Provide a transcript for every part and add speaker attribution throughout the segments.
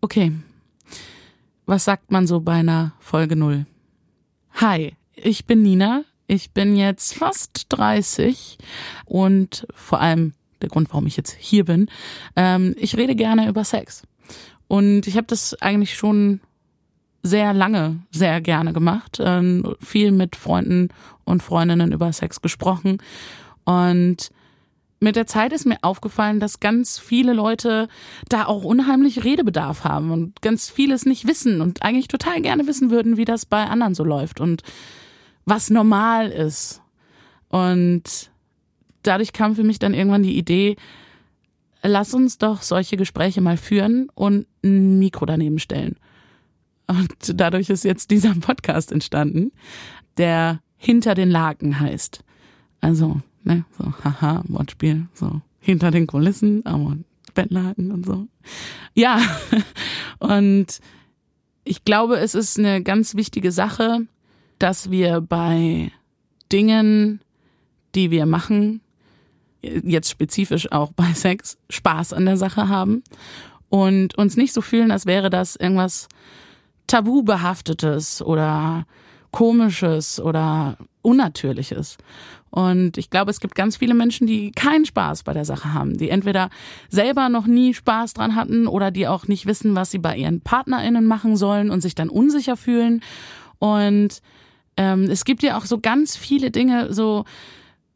Speaker 1: Okay. Was sagt man so bei einer Folge null? Hi, ich bin Nina. Ich bin jetzt fast 30 und vor allem der Grund, warum ich jetzt hier bin. Ähm, ich rede gerne über Sex. Und ich habe das eigentlich schon sehr lange sehr gerne gemacht. Ähm, viel mit Freunden und Freundinnen über Sex gesprochen. Und mit der Zeit ist mir aufgefallen, dass ganz viele Leute da auch unheimlich Redebedarf haben und ganz vieles nicht wissen und eigentlich total gerne wissen würden, wie das bei anderen so läuft und was normal ist. Und dadurch kam für mich dann irgendwann die Idee, lass uns doch solche Gespräche mal führen und ein Mikro daneben stellen. Und dadurch ist jetzt dieser Podcast entstanden, der hinter den Laken heißt. Also, ne, so, haha, Wortspiel, so, hinter den Kulissen, aber Bettlaken und so. Ja, und ich glaube, es ist eine ganz wichtige Sache, dass wir bei Dingen, die wir machen, jetzt spezifisch auch bei Sex, Spaß an der Sache haben und uns nicht so fühlen, als wäre das irgendwas Tabubehaftetes oder komisches oder unnatürliches. Und ich glaube, es gibt ganz viele Menschen, die keinen Spaß bei der Sache haben, die entweder selber noch nie Spaß dran hatten oder die auch nicht wissen, was sie bei ihren PartnerInnen machen sollen und sich dann unsicher fühlen. Und ähm, es gibt ja auch so ganz viele Dinge, so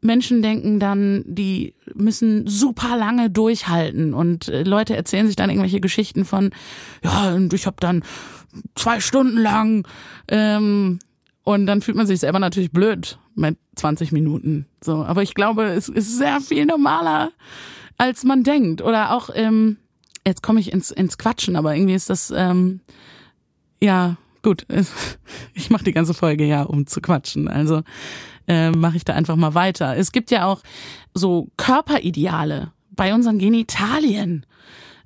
Speaker 1: Menschen denken dann, die müssen super lange durchhalten und äh, Leute erzählen sich dann irgendwelche Geschichten von, ja, und ich habe dann zwei Stunden lang ähm, und dann fühlt man sich selber natürlich blöd mit 20 Minuten. So, aber ich glaube, es ist sehr viel normaler, als man denkt. Oder auch, ähm, jetzt komme ich ins, ins Quatschen, aber irgendwie ist das, ähm, ja, gut. Ich mache die ganze Folge ja, um zu quatschen. Also äh, mache ich da einfach mal weiter. Es gibt ja auch so Körperideale bei unseren Genitalien,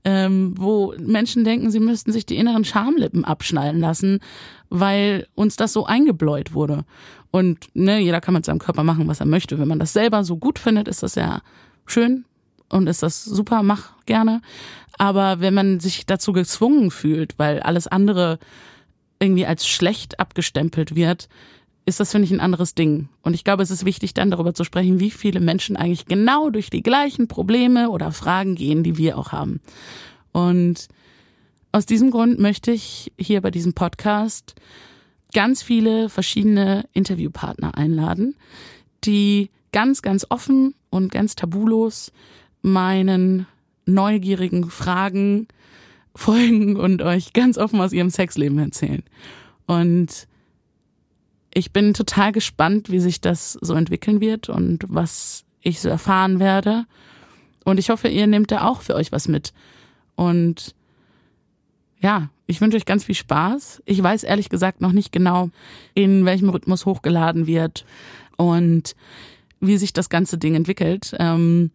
Speaker 1: ähm, wo Menschen denken, sie müssten sich die inneren Schamlippen abschneiden lassen, weil uns das so eingebläut wurde. Und ne, jeder kann mit seinem Körper machen, was er möchte. Wenn man das selber so gut findet, ist das ja schön und ist das super, mach gerne. Aber wenn man sich dazu gezwungen fühlt, weil alles andere irgendwie als schlecht abgestempelt wird, ist das, finde ich, ein anderes Ding. Und ich glaube, es ist wichtig, dann darüber zu sprechen, wie viele Menschen eigentlich genau durch die gleichen Probleme oder Fragen gehen, die wir auch haben. Und aus diesem Grund möchte ich hier bei diesem Podcast ganz viele verschiedene Interviewpartner einladen, die ganz, ganz offen und ganz tabulos meinen neugierigen Fragen folgen und euch ganz offen aus ihrem Sexleben erzählen. Und ich bin total gespannt, wie sich das so entwickeln wird und was ich so erfahren werde. Und ich hoffe, ihr nehmt da auch für euch was mit. Und ja, ich wünsche euch ganz viel Spaß. Ich weiß ehrlich gesagt noch nicht genau, in welchem Rhythmus hochgeladen wird und wie sich das ganze Ding entwickelt. Ähm,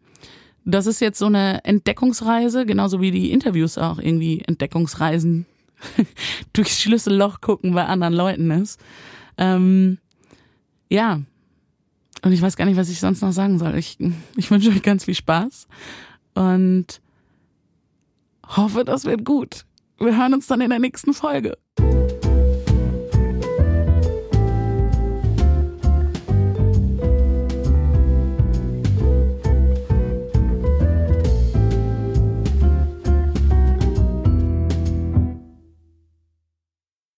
Speaker 1: das ist jetzt so eine Entdeckungsreise, genauso wie die Interviews auch irgendwie Entdeckungsreisen durchs Schlüsselloch gucken bei anderen Leuten ist. Ähm, ja. Und ich weiß gar nicht, was ich sonst noch sagen soll. Ich, ich wünsche euch ganz viel Spaß und hoffe, das wird gut. Wir hören uns dann in der nächsten Folge.